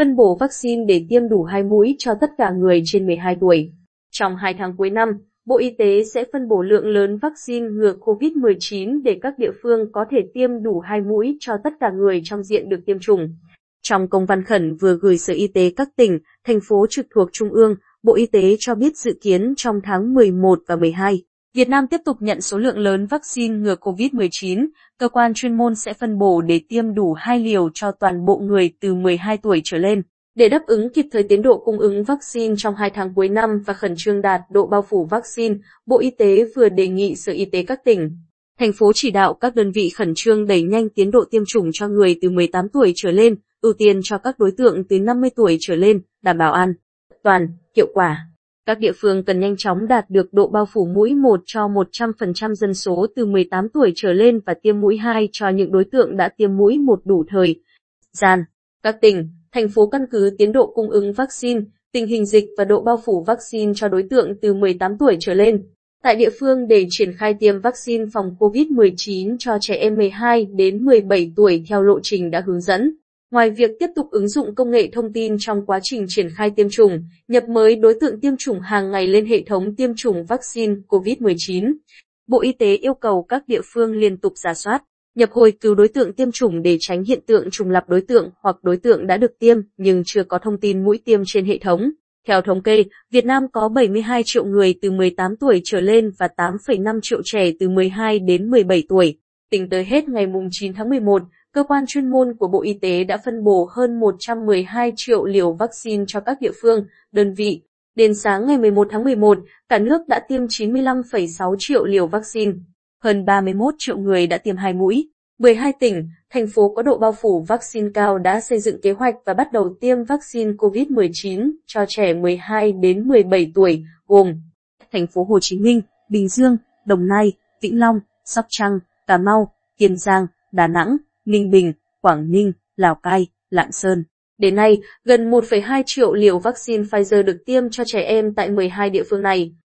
phân bổ vaccine để tiêm đủ hai mũi cho tất cả người trên 12 tuổi. Trong hai tháng cuối năm, Bộ Y tế sẽ phân bổ lượng lớn vaccine ngừa COVID-19 để các địa phương có thể tiêm đủ hai mũi cho tất cả người trong diện được tiêm chủng. Trong công văn khẩn vừa gửi Sở Y tế các tỉnh, thành phố trực thuộc Trung ương, Bộ Y tế cho biết dự kiến trong tháng 11 và 12, Việt Nam tiếp tục nhận số lượng lớn vaccine ngừa COVID-19, cơ quan chuyên môn sẽ phân bổ để tiêm đủ 2 liều cho toàn bộ người từ 12 tuổi trở lên. Để đáp ứng kịp thời tiến độ cung ứng vaccine trong 2 tháng cuối năm và khẩn trương đạt độ bao phủ vaccine, Bộ Y tế vừa đề nghị Sở Y tế các tỉnh, thành phố chỉ đạo các đơn vị khẩn trương đẩy nhanh tiến độ tiêm chủng cho người từ 18 tuổi trở lên, ưu tiên cho các đối tượng từ 50 tuổi trở lên, đảm bảo an toàn, hiệu quả. Các địa phương cần nhanh chóng đạt được độ bao phủ mũi 1 cho 100% dân số từ 18 tuổi trở lên và tiêm mũi 2 cho những đối tượng đã tiêm mũi 1 đủ thời gian. Các tỉnh, thành phố căn cứ tiến độ cung ứng vaccine, tình hình dịch và độ bao phủ vaccine cho đối tượng từ 18 tuổi trở lên. Tại địa phương để triển khai tiêm vaccine phòng COVID-19 cho trẻ em 12 đến 17 tuổi theo lộ trình đã hướng dẫn. Ngoài việc tiếp tục ứng dụng công nghệ thông tin trong quá trình triển khai tiêm chủng, nhập mới đối tượng tiêm chủng hàng ngày lên hệ thống tiêm chủng vaccine COVID-19, Bộ Y tế yêu cầu các địa phương liên tục giả soát, nhập hồi cứu đối tượng tiêm chủng để tránh hiện tượng trùng lập đối tượng hoặc đối tượng đã được tiêm nhưng chưa có thông tin mũi tiêm trên hệ thống. Theo thống kê, Việt Nam có 72 triệu người từ 18 tuổi trở lên và 8,5 triệu trẻ từ 12 đến 17 tuổi. Tính tới hết ngày 9 tháng 11, cơ quan chuyên môn của Bộ Y tế đã phân bổ hơn 112 triệu liều vaccine cho các địa phương, đơn vị. Đến sáng ngày 11 tháng 11, cả nước đã tiêm 95,6 triệu liều vaccine. Hơn 31 triệu người đã tiêm hai mũi. 12 tỉnh, thành phố có độ bao phủ vaccine cao đã xây dựng kế hoạch và bắt đầu tiêm vaccine COVID-19 cho trẻ 12 đến 17 tuổi, gồm thành phố Hồ Chí Minh, Bình Dương, Đồng Nai, Vĩnh Long, Sóc Trăng, Cà Mau, Kiên Giang, Đà Nẵng, Ninh Bình, Quảng Ninh, Lào Cai, Lạng Sơn. Đến nay, gần 1,2 triệu liều vaccine Pfizer được tiêm cho trẻ em tại 12 địa phương này.